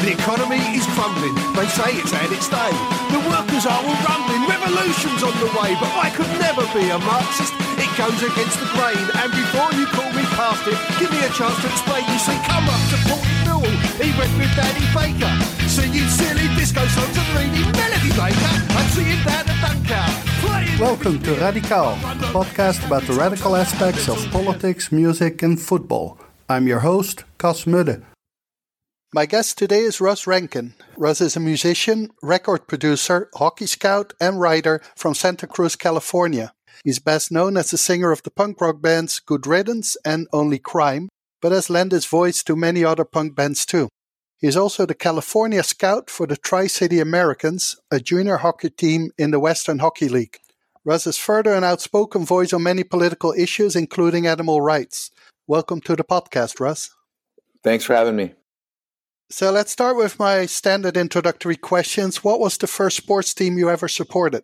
The economy is crumbling. They say it's had its day. The workers are all rumbling. Revolution's on the way. But I could never be a Marxist. It goes against the grain. And before you call me past it, give me a chance to explain. You see, come up to Port Newell. He went with Danny Baker. Singing silly disco songs and reading Melody Maker. I'm seeing down at Dunkirk. Welcome to Radical, a podcast about the radical aspects of politics, music, and football. I'm your host, Cas Mudde. My guest today is Russ Rankin. Russ is a musician, record producer, hockey scout, and writer from Santa Cruz, California. He's best known as the singer of the punk rock bands Good Riddance and Only Crime, but has lent his voice to many other punk bands too. He is also the California scout for the Tri City Americans, a junior hockey team in the Western Hockey League. Russ is further an outspoken voice on many political issues, including animal rights. Welcome to the podcast, Russ. Thanks for having me. So let's start with my standard introductory questions. What was the first sports team you ever supported?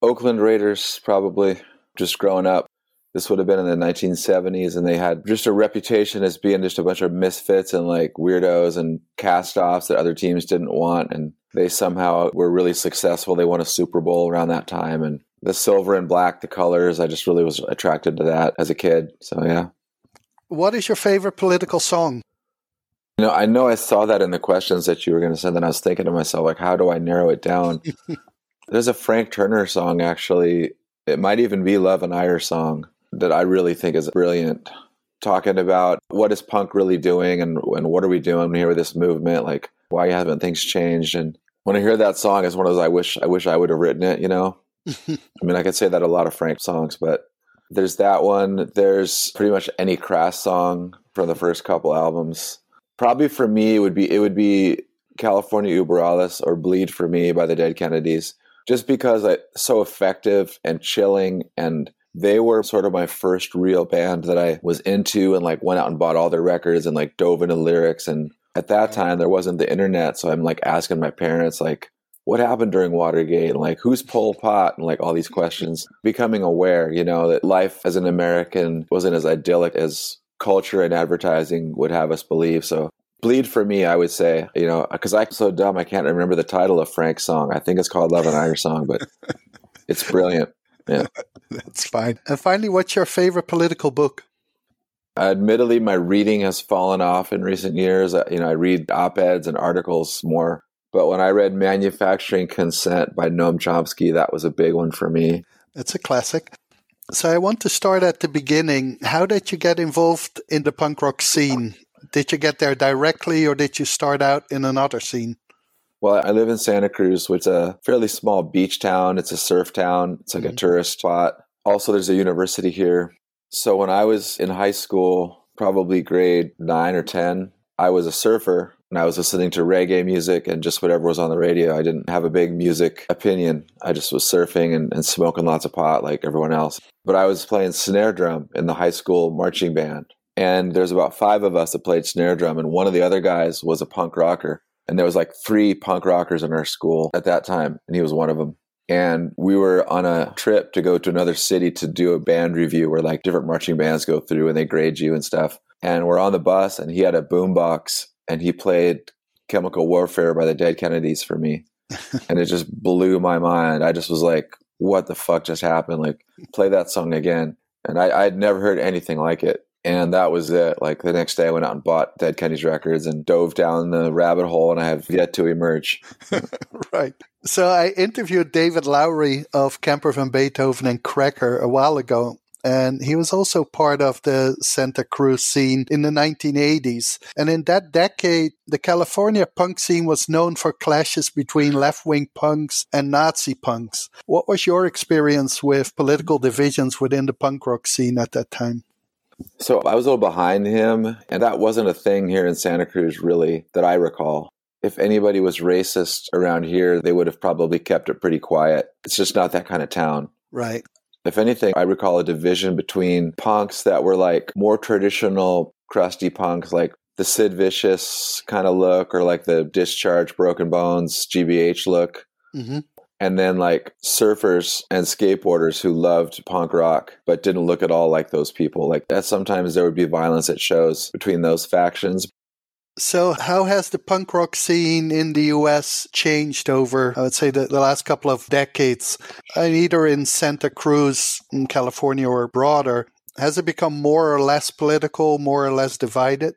Oakland Raiders, probably just growing up. This would have been in the 1970s, and they had just a reputation as being just a bunch of misfits and like weirdos and cast offs that other teams didn't want. And they somehow were really successful. They won a Super Bowl around that time. And the silver and black, the colors, I just really was attracted to that as a kid. So, yeah. What is your favorite political song? You know, I know I saw that in the questions that you were going to send, and I was thinking to myself, like, how do I narrow it down? There's a Frank Turner song, actually. It might even be Love and Ire song that I really think is brilliant. Talking about what is punk really doing and, and what are we doing here with this movement? Like, why haven't things changed? And when I hear that song, it's one of those I wish I wish I would have written it, you know? I mean, I could say that a lot of Frank songs, but there's that one. There's pretty much any Crass song from the first couple albums. Probably for me, it would be it would be California Über Alles or Bleed for Me by the Dead Kennedys, just because it's so effective and chilling and they were sort of my first real band that I was into and like went out and bought all their records and like dove into lyrics. And at that time, there wasn't the internet. So I'm like asking my parents, like, what happened during Watergate? And like, who's Pol Pot? And like all these questions. Becoming aware, you know, that life as an American wasn't as idyllic as culture and advertising would have us believe. So Bleed for me, I would say, you know, because I'm so dumb, I can't remember the title of Frank's song. I think it's called Love and Ire Song, but it's brilliant. Yeah. That's fine. And finally, what's your favorite political book? Uh, admittedly, my reading has fallen off in recent years. Uh, you know, I read op eds and articles more. But when I read Manufacturing Consent by Noam Chomsky, that was a big one for me. It's a classic. So I want to start at the beginning. How did you get involved in the punk rock scene? Did you get there directly or did you start out in another scene? Well, I live in Santa Cruz, which is a fairly small beach town. It's a surf town. It's like mm-hmm. a tourist spot. Also, there's a university here. So when I was in high school, probably grade nine or 10, I was a surfer and I was listening to reggae music and just whatever was on the radio. I didn't have a big music opinion. I just was surfing and, and smoking lots of pot like everyone else. But I was playing snare drum in the high school marching band. And there's about five of us that played snare drum, and one of the other guys was a punk rocker. And there was like three punk rockers in our school at that time, and he was one of them. And we were on a trip to go to another city to do a band review where like different marching bands go through and they grade you and stuff. And we're on the bus, and he had a boombox, and he played Chemical Warfare by the Dead Kennedys for me. and it just blew my mind. I just was like, what the fuck just happened? Like, play that song again. And I, I'd never heard anything like it. And that was it. Like the next day, I went out and bought Dead Kennedys records and dove down the rabbit hole, and I have yet to emerge. right. So I interviewed David Lowery of Camper Van Beethoven and Cracker a while ago, and he was also part of the Santa Cruz scene in the 1980s. And in that decade, the California punk scene was known for clashes between left wing punks and Nazi punks. What was your experience with political divisions within the punk rock scene at that time? So I was a little behind him, and that wasn't a thing here in Santa Cruz, really, that I recall. If anybody was racist around here, they would have probably kept it pretty quiet. It's just not that kind of town. Right. If anything, I recall a division between punks that were like more traditional, crusty punks, like the Sid Vicious kind of look, or like the Discharge, Broken Bones, GBH look. Mm-hmm and then like surfers and skateboarders who loved punk rock but didn't look at all like those people like that sometimes there would be violence at shows between those factions So, how has the punk rock scene in the US changed over, I would say, the, the last couple of decades? Uh, either in Santa Cruz, in California, or broader, has it become more or less political, more or less divided?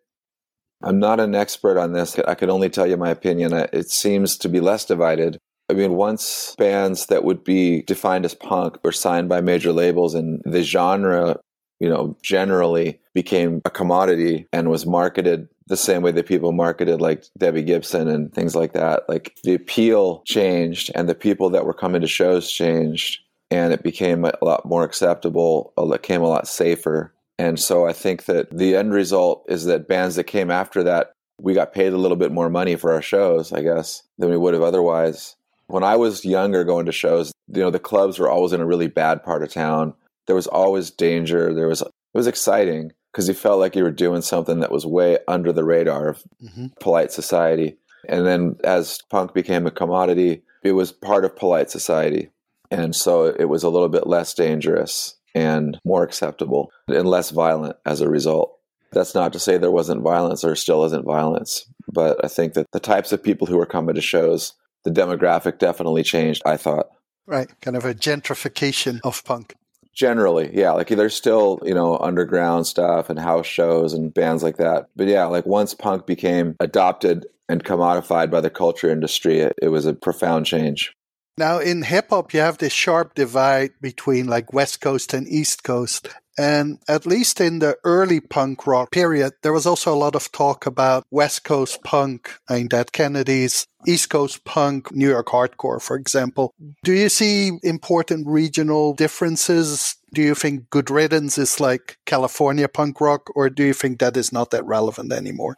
I'm not an expert on this. I can only tell you my opinion. Uh, it seems to be less divided. I mean, once bands that would be defined as punk were signed by major labels and the genre, you know, generally became a commodity and was marketed the same way that people marketed like Debbie Gibson and things like that. Like the appeal changed and the people that were coming to shows changed and it became a lot more acceptable, it became a lot safer. And so I think that the end result is that bands that came after that, we got paid a little bit more money for our shows, I guess, than we would have otherwise. When I was younger going to shows, you know, the clubs were always in a really bad part of town. There was always danger. There was it was exciting because you felt like you were doing something that was way under the radar of mm-hmm. polite society. And then as punk became a commodity, it was part of polite society. And so it was a little bit less dangerous and more acceptable and less violent as a result. That's not to say there wasn't violence or still isn't violence, but I think that the types of people who were coming to shows, the demographic definitely changed, I thought. Right, kind of a gentrification of punk. Generally, yeah, like there's still, you know, underground stuff and house shows and bands like that. But yeah, like once punk became adopted and commodified by the culture industry, it, it was a profound change. Now, in hip hop, you have this sharp divide between like West Coast and East Coast. And at least in the early punk rock period, there was also a lot of talk about West Coast punk, I mean, Dead Kennedys, East Coast punk, New York hardcore, for example. Mm. Do you see important regional differences? Do you think Good Riddance is like California punk rock, or do you think that is not that relevant anymore?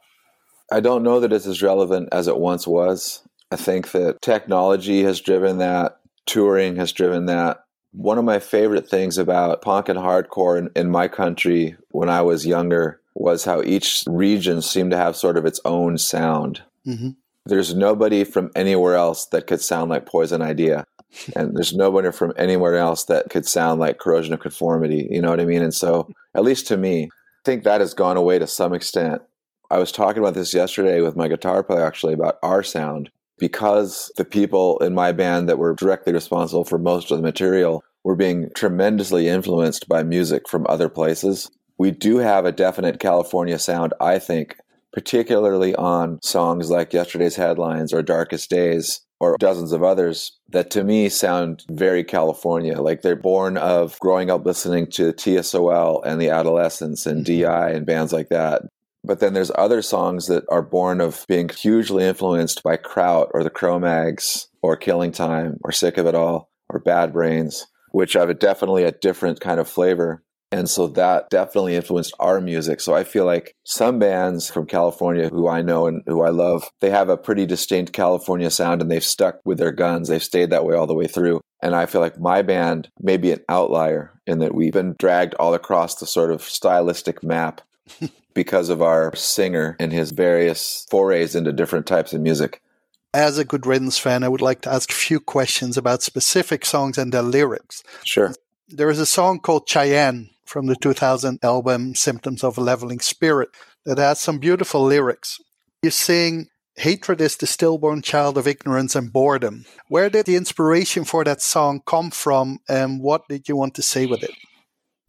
I don't know that it's as relevant as it once was. I think that technology has driven that, touring has driven that. One of my favorite things about punk and hardcore in, in my country when I was younger was how each region seemed to have sort of its own sound. Mm-hmm. There's nobody from anywhere else that could sound like Poison Idea. and there's nobody from anywhere else that could sound like corrosion of conformity. You know what I mean? And so, at least to me, I think that has gone away to some extent. I was talking about this yesterday with my guitar player actually about our sound because the people in my band that were directly responsible for most of the material were being tremendously influenced by music from other places. We do have a definite California sound, I think, particularly on songs like Yesterday's Headlines or Darkest Days or dozens of others that to me sound very California. Like they're born of growing up listening to TSOL and the Adolescents and mm-hmm. DI and bands like that. But then there's other songs that are born of being hugely influenced by Kraut or the Cro-Mags or Killing Time or Sick of It All or Bad Brains, which have a definitely a different kind of flavor. And so that definitely influenced our music. So I feel like some bands from California who I know and who I love, they have a pretty distinct California sound and they've stuck with their guns. They've stayed that way all the way through. And I feel like my band may be an outlier in that we've been dragged all across the sort of stylistic map because of our singer and his various forays into different types of music. As a Good Riddance fan, I would like to ask a few questions about specific songs and their lyrics. Sure. There is a song called Cheyenne from the 2000 album Symptoms of a Leveling Spirit that has some beautiful lyrics. You sing, Hatred is the stillborn child of ignorance and boredom. Where did the inspiration for that song come from, and what did you want to say with it?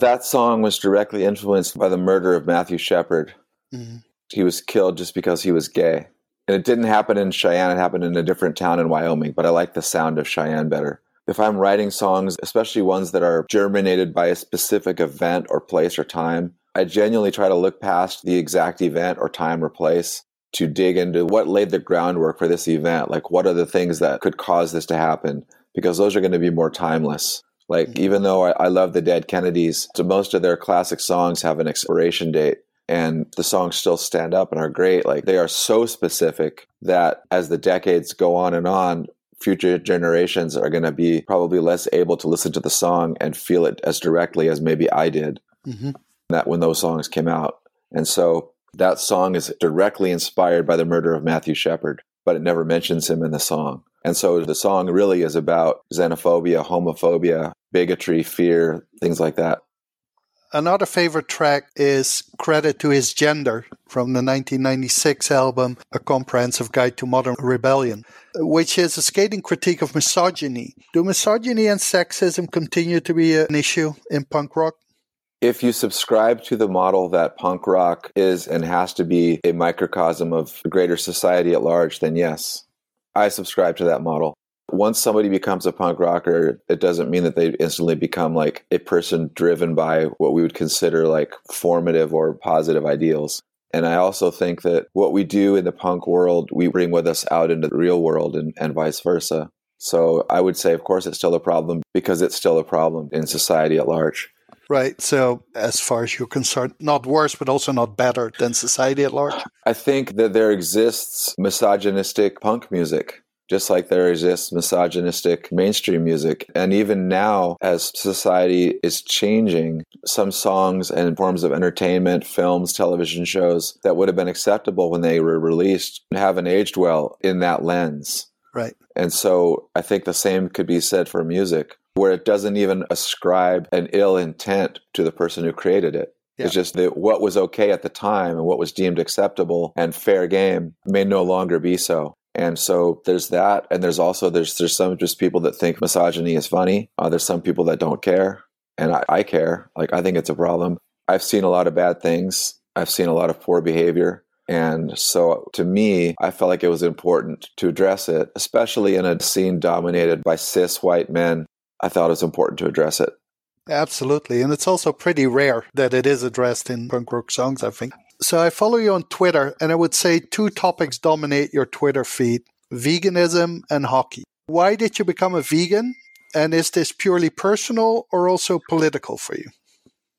That song was directly influenced by the murder of Matthew Shepard. Mm-hmm. He was killed just because he was gay. And it didn't happen in Cheyenne, it happened in a different town in Wyoming, but I like the sound of Cheyenne better. If I'm writing songs, especially ones that are germinated by a specific event or place or time, I genuinely try to look past the exact event or time or place to dig into what laid the groundwork for this event. Like, what are the things that could cause this to happen? Because those are going to be more timeless. Like, mm-hmm. even though I, I love the Dead Kennedys, so most of their classic songs have an expiration date and the songs still stand up and are great. Like, they are so specific that as the decades go on and on, future generations are going to be probably less able to listen to the song and feel it as directly as maybe I did mm-hmm. that when those songs came out. And so that song is directly inspired by the murder of Matthew Shepard, but it never mentions him in the song. And so the song really is about xenophobia, homophobia, bigotry, fear, things like that. Another favorite track is Credit to His Gender from the 1996 album A Comprehensive Guide to Modern Rebellion, which is a scathing critique of misogyny. Do misogyny and sexism continue to be an issue in punk rock? If you subscribe to the model that punk rock is and has to be a microcosm of greater society at large, then yes, I subscribe to that model once somebody becomes a punk rocker, it doesn't mean that they instantly become like a person driven by what we would consider like formative or positive ideals. And I also think that what we do in the punk world, we bring with us out into the real world and, and vice versa. So I would say, of course, it's still a problem because it's still a problem in society at large. Right. So, as far as you're concerned, not worse, but also not better than society at large? I think that there exists misogynistic punk music just like there exists misogynistic mainstream music. And even now, as society is changing, some songs and forms of entertainment, films, television shows that would have been acceptable when they were released haven't aged well in that lens. Right. And so I think the same could be said for music, where it doesn't even ascribe an ill intent to the person who created it. Yeah. It's just that what was okay at the time and what was deemed acceptable and fair game may no longer be so. And so there's that, and there's also there's there's some just people that think misogyny is funny. Uh, there's some people that don't care, and I, I care. Like I think it's a problem. I've seen a lot of bad things. I've seen a lot of poor behavior. And so to me, I felt like it was important to address it, especially in a scene dominated by cis white men. I thought it was important to address it. Absolutely. And it's also pretty rare that it is addressed in punk rock songs, I think. So I follow you on Twitter, and I would say two topics dominate your Twitter feed veganism and hockey. Why did you become a vegan? And is this purely personal or also political for you?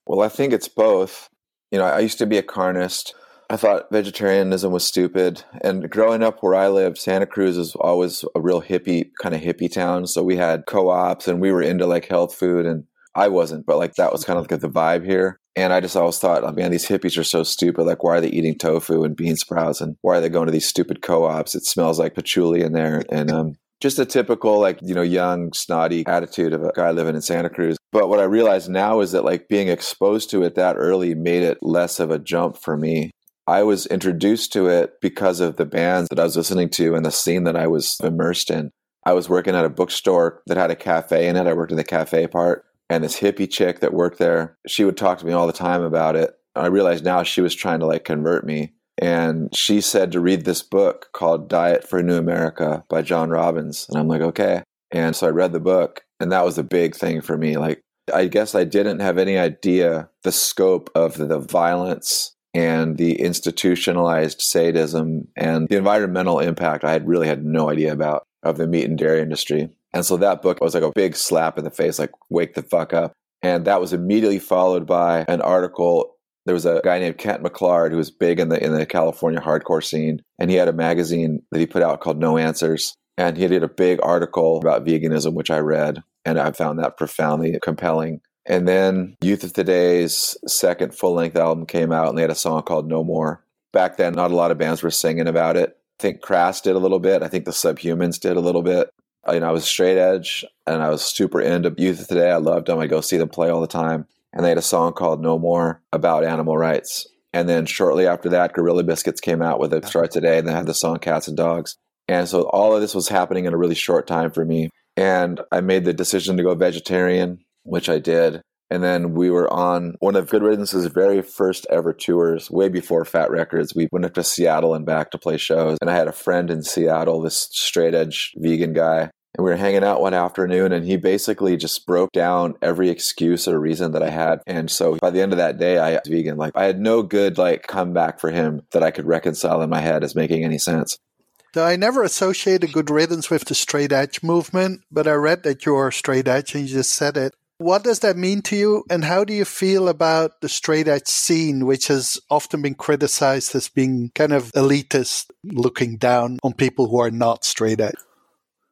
Well, I think it's both. You know, I used to be a carnist. I thought vegetarianism was stupid. And growing up where I lived, Santa Cruz is always a real hippie, kind of hippie town. So we had co ops and we were into like health food. And I wasn't, but like that was kind of like the vibe here. And I just always thought, oh, man, these hippies are so stupid. Like, why are they eating tofu and bean sprouts? And why are they going to these stupid co ops? It smells like patchouli in there. And um, just a typical, like, you know, young, snotty attitude of a guy living in Santa Cruz. But what I realize now is that, like, being exposed to it that early made it less of a jump for me. I was introduced to it because of the bands that I was listening to and the scene that I was immersed in. I was working at a bookstore that had a cafe in it. I worked in the cafe part. And this hippie chick that worked there, she would talk to me all the time about it. I realized now she was trying to like convert me. And she said to read this book called Diet for a New America by John Robbins. And I'm like, okay. And so I read the book, and that was a big thing for me. Like, I guess I didn't have any idea the scope of the violence and the institutionalized sadism and the environmental impact I had really had no idea about of the meat and dairy industry. And so that book was like a big slap in the face, like, wake the fuck up. And that was immediately followed by an article. There was a guy named Kent McClard who was big in the in the California hardcore scene, and he had a magazine that he put out called No Answers. And he did a big article about veganism, which I read, and I found that profoundly compelling. And then Youth of Today's second full length album came out, and they had a song called No More. Back then, not a lot of bands were singing about it. I think Crass did a little bit. I think the Subhumans did a little bit you know, I was straight edge and I was super into Youth of Today. I loved them. I go see them play all the time. And they had a song called No More about animal rights. And then shortly after that, Gorilla Biscuits came out with it uh-huh. Start Today and they had the song Cats and Dogs. And so all of this was happening in a really short time for me. And I made the decision to go vegetarian, which I did. And then we were on one of Good Riddance's very first ever tours, way before Fat Records. We went up to Seattle and back to play shows. And I had a friend in Seattle, this straight edge vegan guy. And we were hanging out one afternoon, and he basically just broke down every excuse or reason that I had. And so by the end of that day, I was vegan. Like I had no good like comeback for him that I could reconcile in my head as making any sense. So I never associated good riddance with the straight edge movement, but I read that you're straight edge and you just said it. What does that mean to you? And how do you feel about the straight edge scene, which has often been criticized as being kind of elitist, looking down on people who are not straight edge?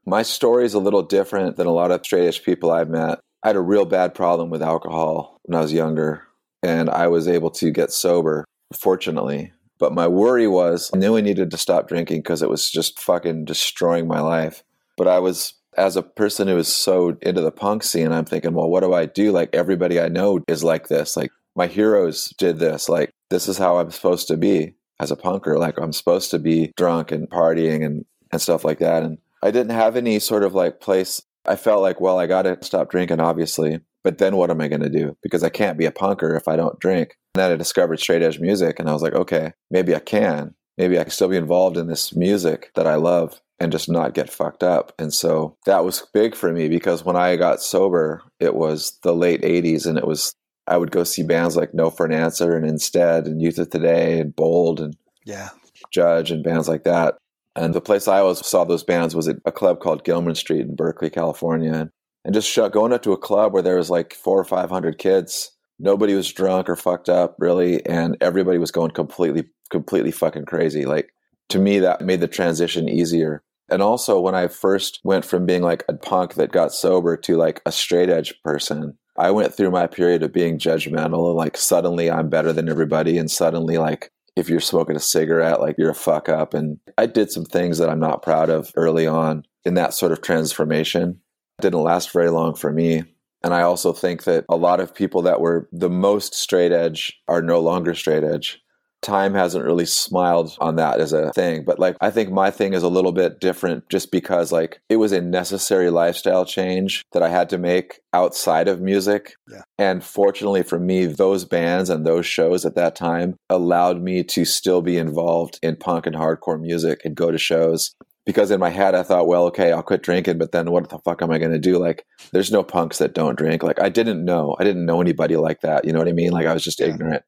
My story is a little different than a lot of straight edge people I've met. I had a real bad problem with alcohol when I was younger, and I was able to get sober, fortunately. But my worry was I knew I needed to stop drinking because it was just fucking destroying my life. But I was as a person who is so into the punk scene, I'm thinking, well, what do I do? Like everybody I know is like this. Like, my heroes did this. Like, this is how I'm supposed to be as a punker. Like, I'm supposed to be drunk and partying and, and stuff like that. And I didn't have any sort of like place. I felt like, well, I got to stop drinking, obviously. But then what am I going to do? Because I can't be a punker if I don't drink. And then I discovered straight edge music and I was like, okay, maybe I can. Maybe I can still be involved in this music that I love and just not get fucked up. And so that was big for me because when I got sober, it was the late 80s and it was, I would go see bands like No for an Answer and Instead and Youth of Today and Bold and yeah, Judge and bands like that. And the place I always saw those bands was at a club called Gilman Street in Berkeley, California and just going up to a club where there was like four or five hundred kids nobody was drunk or fucked up really and everybody was going completely completely fucking crazy like to me that made the transition easier and also when i first went from being like a punk that got sober to like a straight edge person i went through my period of being judgmental like suddenly i'm better than everybody and suddenly like if you're smoking a cigarette like you're a fuck up and i did some things that i'm not proud of early on in that sort of transformation didn't last very long for me. And I also think that a lot of people that were the most straight edge are no longer straight edge. Time hasn't really smiled on that as a thing. But like, I think my thing is a little bit different just because like it was a necessary lifestyle change that I had to make outside of music. Yeah. And fortunately for me, those bands and those shows at that time allowed me to still be involved in punk and hardcore music and go to shows because in my head I thought, well, okay, I'll quit drinking, but then what the fuck am I going to do? Like, there's no punks that don't drink. Like, I didn't know, I didn't know anybody like that. You know what I mean? Like, I was just yeah. ignorant.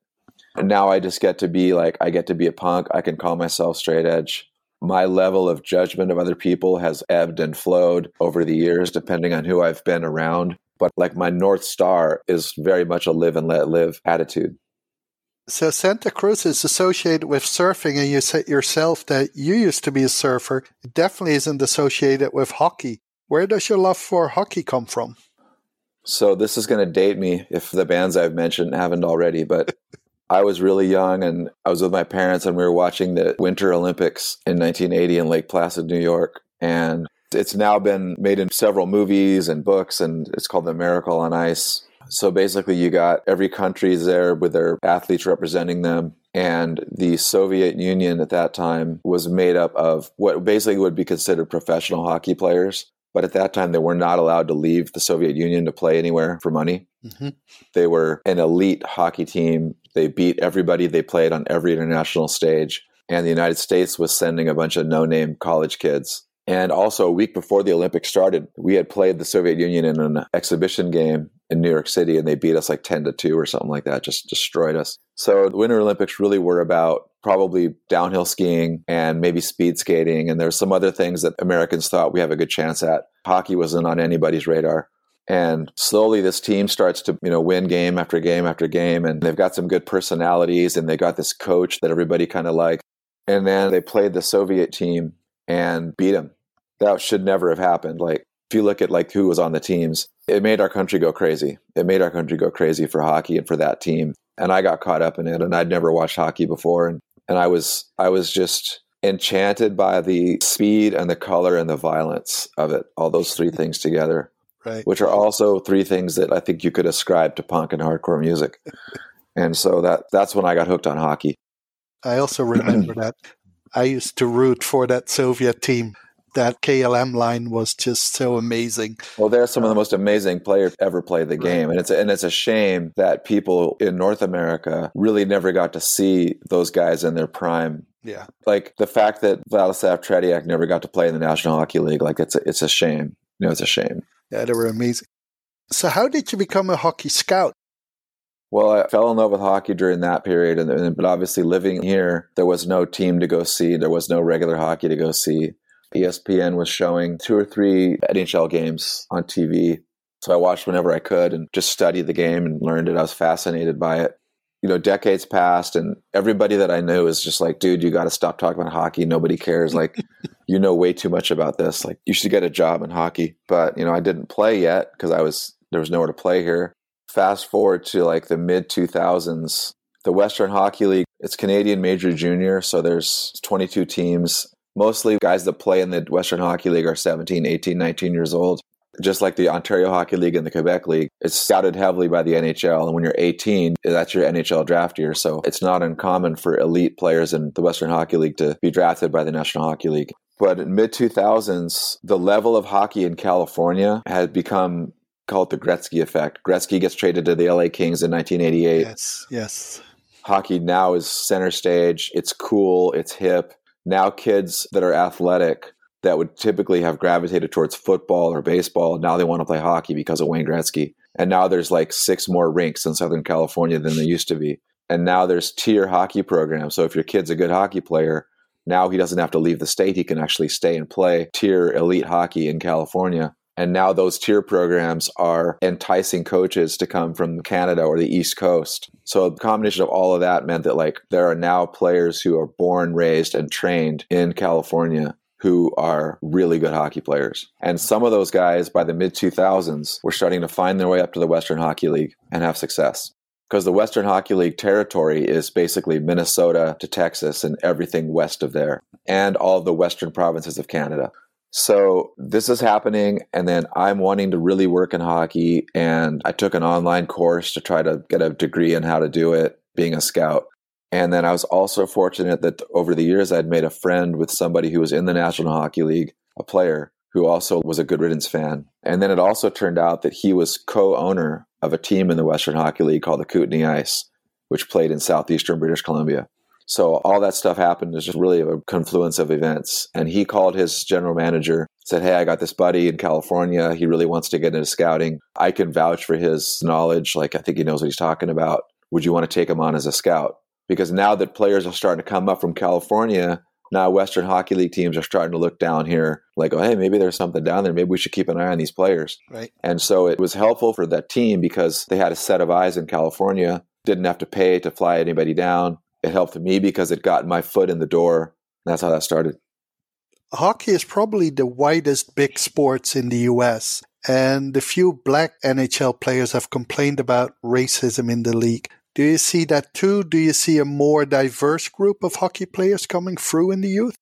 And now I just get to be like, I get to be a punk. I can call myself straight edge. My level of judgment of other people has ebbed and flowed over the years, depending on who I've been around. But like my North Star is very much a live and let live attitude. So Santa Cruz is associated with surfing, and you said yourself that you used to be a surfer. It definitely isn't associated with hockey. Where does your love for hockey come from? So this is going to date me if the bands I've mentioned haven't already, but I was really young and I was with my parents and we were watching the Winter Olympics in 1980 in Lake Placid, New York. And it's now been made in several movies and books and it's called The Miracle on Ice. So basically, you got every country there with their athletes representing them. And the Soviet Union at that time was made up of what basically would be considered professional hockey players. But at that time, they were not allowed to leave the Soviet Union to play anywhere for money. Mm-hmm. They were an elite hockey team. They beat everybody they played on every international stage. And the United States was sending a bunch of no name college kids and also, a week before the Olympics started, we had played the Soviet Union in an exhibition game in New York City, and they beat us like 10 to 2 or something like that, just destroyed us. So, the Winter Olympics really were about probably downhill skiing and maybe speed skating. And there's some other things that Americans thought we have a good chance at. Hockey wasn't on anybody's radar. And slowly this team starts to, you know, win game after game after game. And they've got some good personalities and they got this coach that everybody kind of liked. And then they played the Soviet team and beat them that should never have happened. Like if you look at like who was on the teams, it made our country go crazy. It made our country go crazy for hockey and for that team. And I got caught up in it and I'd never watched hockey before and and I was I was just enchanted by the speed and the color and the violence of it. All those three things together. Right. Which are also three things that I think you could ascribe to punk and hardcore music. and so that that's when I got hooked on hockey. I also remember that I used to root for that Soviet team that KLM line was just so amazing. Well, they're some of the uh, most amazing players ever play the game, and it's a, and it's a shame that people in North America really never got to see those guys in their prime. Yeah, like the fact that Vladislav Tretiak never got to play in the National Hockey League, like it's a, it's a shame. You know, it's a shame. Yeah, they were amazing. So, how did you become a hockey scout? Well, I fell in love with hockey during that period, and but obviously living here, there was no team to go see. There was no regular hockey to go see. ESPN was showing two or three NHL games on TV. So I watched whenever I could and just studied the game and learned it. I was fascinated by it. You know, decades passed and everybody that I knew is just like, dude, you got to stop talking about hockey. Nobody cares. Like, you know way too much about this. Like, you should get a job in hockey. But, you know, I didn't play yet because I was, there was nowhere to play here. Fast forward to like the mid 2000s, the Western Hockey League, it's Canadian Major Junior. So there's 22 teams mostly guys that play in the Western Hockey League are 17, 18, 19 years old. Just like the Ontario Hockey League and the Quebec League, it's scouted heavily by the NHL. And when you're 18, that's your NHL draft year. So it's not uncommon for elite players in the Western Hockey League to be drafted by the National Hockey League. But in mid 2000s, the level of hockey in California had become called the Gretzky effect. Gretzky gets traded to the LA Kings in 1988. Yes, yes. Hockey now is center stage. It's cool. It's hip. Now kids that are athletic that would typically have gravitated towards football or baseball. Now they want to play hockey because of Wayne Gretzky. And now there's like six more rinks in Southern California than there used to be. And now there's tier hockey programs. So if your kid's a good hockey player, now he doesn't have to leave the state. He can actually stay and play tier elite hockey in California. And now those tier programs are enticing coaches to come from Canada or the East Coast. So the combination of all of that meant that like there are now players who are born, raised, and trained in California who are really good hockey players. And some of those guys by the mid 2000s were starting to find their way up to the Western Hockey League and have success. Because the Western Hockey League territory is basically Minnesota to Texas and everything west of there, and all the western provinces of Canada. So this is happening, and then I'm wanting to really work in hockey, and I took an online course to try to get a degree in how to do it, being a scout. And then I was also fortunate that over the years I'd made a friend with somebody who was in the National Hockey League, a player who also was a Good Riddance fan. And then it also turned out that he was co owner of a team in the Western Hockey League called the Kootenay Ice, which played in southeastern British Columbia. So all that stuff happened is just really a confluence of events. And he called his general manager, said, Hey, I got this buddy in California. He really wants to get into scouting. I can vouch for his knowledge. Like, I think he knows what he's talking about. Would you want to take him on as a scout? Because now that players are starting to come up from California, now Western Hockey League teams are starting to look down here like, oh, hey, maybe there's something down there. Maybe we should keep an eye on these players. Right. And so it was helpful for that team because they had a set of eyes in California, didn't have to pay to fly anybody down. It helped me because it got my foot in the door. That's how that started. Hockey is probably the widest big sports in the US, and the few black NHL players have complained about racism in the league. Do you see that too? Do you see a more diverse group of hockey players coming through in the youth?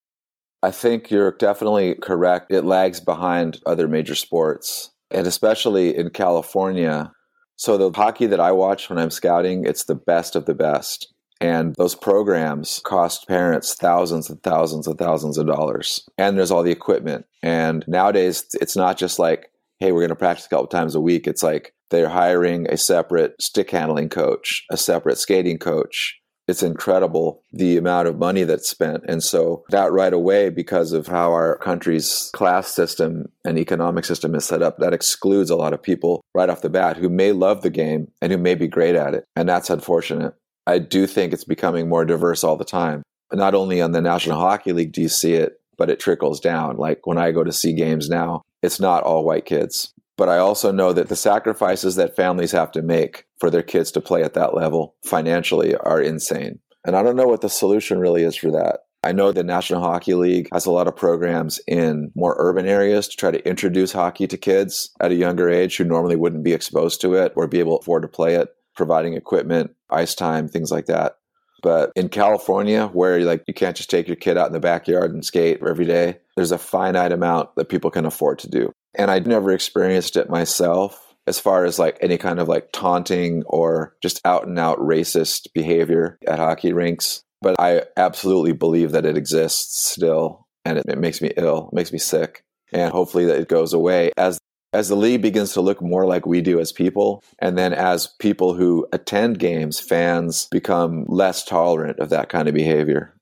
I think you're definitely correct. It lags behind other major sports, and especially in California. So, the hockey that I watch when I'm scouting, it's the best of the best. And those programs cost parents thousands and thousands and thousands of dollars. And there's all the equipment. And nowadays, it's not just like, hey, we're going to practice a couple times a week. It's like they're hiring a separate stick handling coach, a separate skating coach. It's incredible the amount of money that's spent. And so that right away, because of how our country's class system and economic system is set up, that excludes a lot of people right off the bat who may love the game and who may be great at it. And that's unfortunate. I do think it's becoming more diverse all the time. Not only on the National Hockey League do you see it, but it trickles down. Like when I go to see games now, it's not all white kids. But I also know that the sacrifices that families have to make for their kids to play at that level financially are insane. And I don't know what the solution really is for that. I know the National Hockey League has a lot of programs in more urban areas to try to introduce hockey to kids at a younger age who normally wouldn't be exposed to it or be able to afford to play it, providing equipment, ice time, things like that. But in California, where like you can't just take your kid out in the backyard and skate every day, there's a finite amount that people can afford to do. And I'd never experienced it myself as far as like any kind of like taunting or just out and out racist behavior at hockey rinks. But I absolutely believe that it exists still and it, it makes me ill, makes me sick. And hopefully that it goes away as as the league begins to look more like we do as people, and then as people who attend games, fans become less tolerant of that kind of behavior.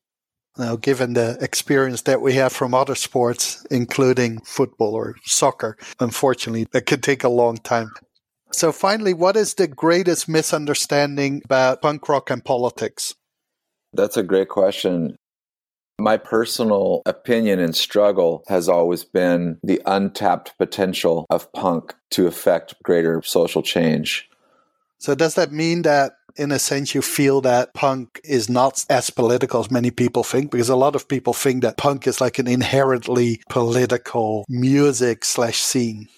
Now, given the experience that we have from other sports, including football or soccer, unfortunately, that could take a long time. So, finally, what is the greatest misunderstanding about punk rock and politics? That's a great question. My personal opinion and struggle has always been the untapped potential of punk to affect greater social change. So, does that mean that in a sense, you feel that punk is not as political as many people think, because a lot of people think that punk is like an inherently political music slash scene.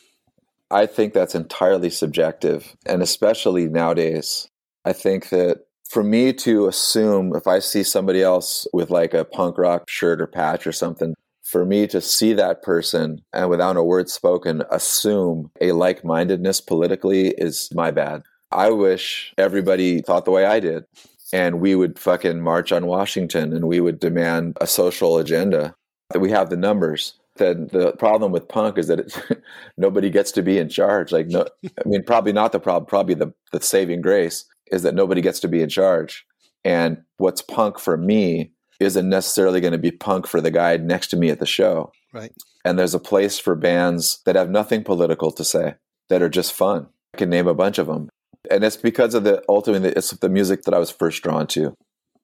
I think that's entirely subjective, and especially nowadays. I think that for me to assume if I see somebody else with like a punk rock shirt or patch or something, for me to see that person and without a word spoken assume a like mindedness politically is my bad. I wish everybody thought the way I did and we would fucking march on Washington and we would demand a social agenda. That we have the numbers. Then the problem with punk is that it, nobody gets to be in charge. Like, no, I mean, probably not the problem. Probably the, the saving grace is that nobody gets to be in charge. And what's punk for me isn't necessarily going to be punk for the guy next to me at the show. Right. And there's a place for bands that have nothing political to say, that are just fun. I can name a bunch of them. And it's because of the ultimately it's the music that I was first drawn to.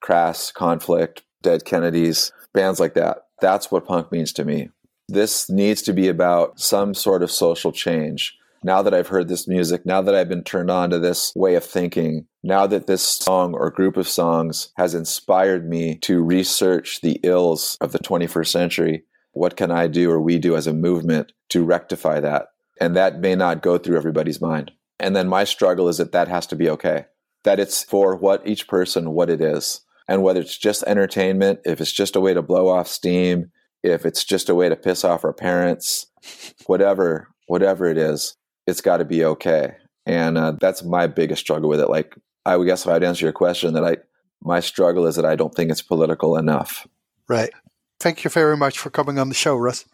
Crass, Conflict, Dead Kennedys, bands like that. That's what punk means to me. This needs to be about some sort of social change. Now that I've heard this music, now that I've been turned on to this way of thinking, now that this song or group of songs has inspired me to research the ills of the 21st century, what can I do or we do as a movement to rectify that? And that may not go through everybody's mind. And then my struggle is that that has to be okay, that it's for what each person, what it is. And whether it's just entertainment, if it's just a way to blow off steam, if it's just a way to piss off our parents, whatever, whatever it is, it's got to be okay. And uh, that's my biggest struggle with it. Like I would guess if I'd answer your question, that I my struggle is that I don't think it's political enough. Right. Thank you very much for coming on the show, Russ.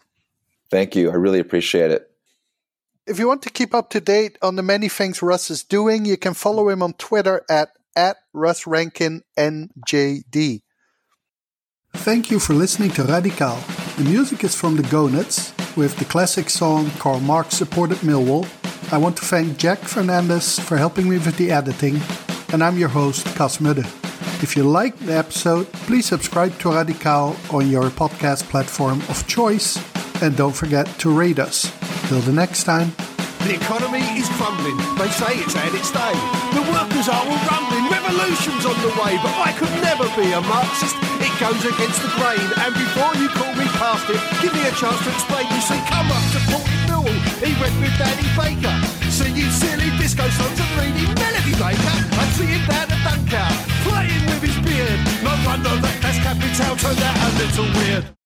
Thank you. I really appreciate it. If you want to keep up to date on the many things Russ is doing, you can follow him on Twitter at, at. Thank you for listening to Radical. The music is from the Gonads with the classic song Karl Marx supported Millwall. I want to thank Jack Fernandez for helping me with the editing and I'm your host, Cas Mudde. If you liked the episode, please subscribe to Radical on your podcast platform of choice and don't forget to rate us. Till the next time. The economy is crumbling. They say it's had its day. The workers are all rumbling. Revolution's on the way, but I could never be a Marxist. It goes against the grain. And before you call me past it, give me a chance to explain. You see, come up to Port Newell. He went with Danny Baker. See you silly disco songs and reading Melody Maker. I see him down at Dunkout, playing with his beard. No wonder that Das Kapital turned out a little weird.